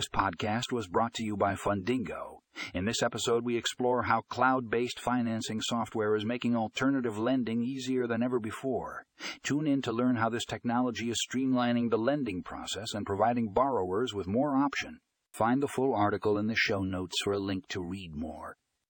This podcast was brought to you by Fundingo. In this episode, we explore how cloud based financing software is making alternative lending easier than ever before. Tune in to learn how this technology is streamlining the lending process and providing borrowers with more option. Find the full article in the show notes for a link to read more.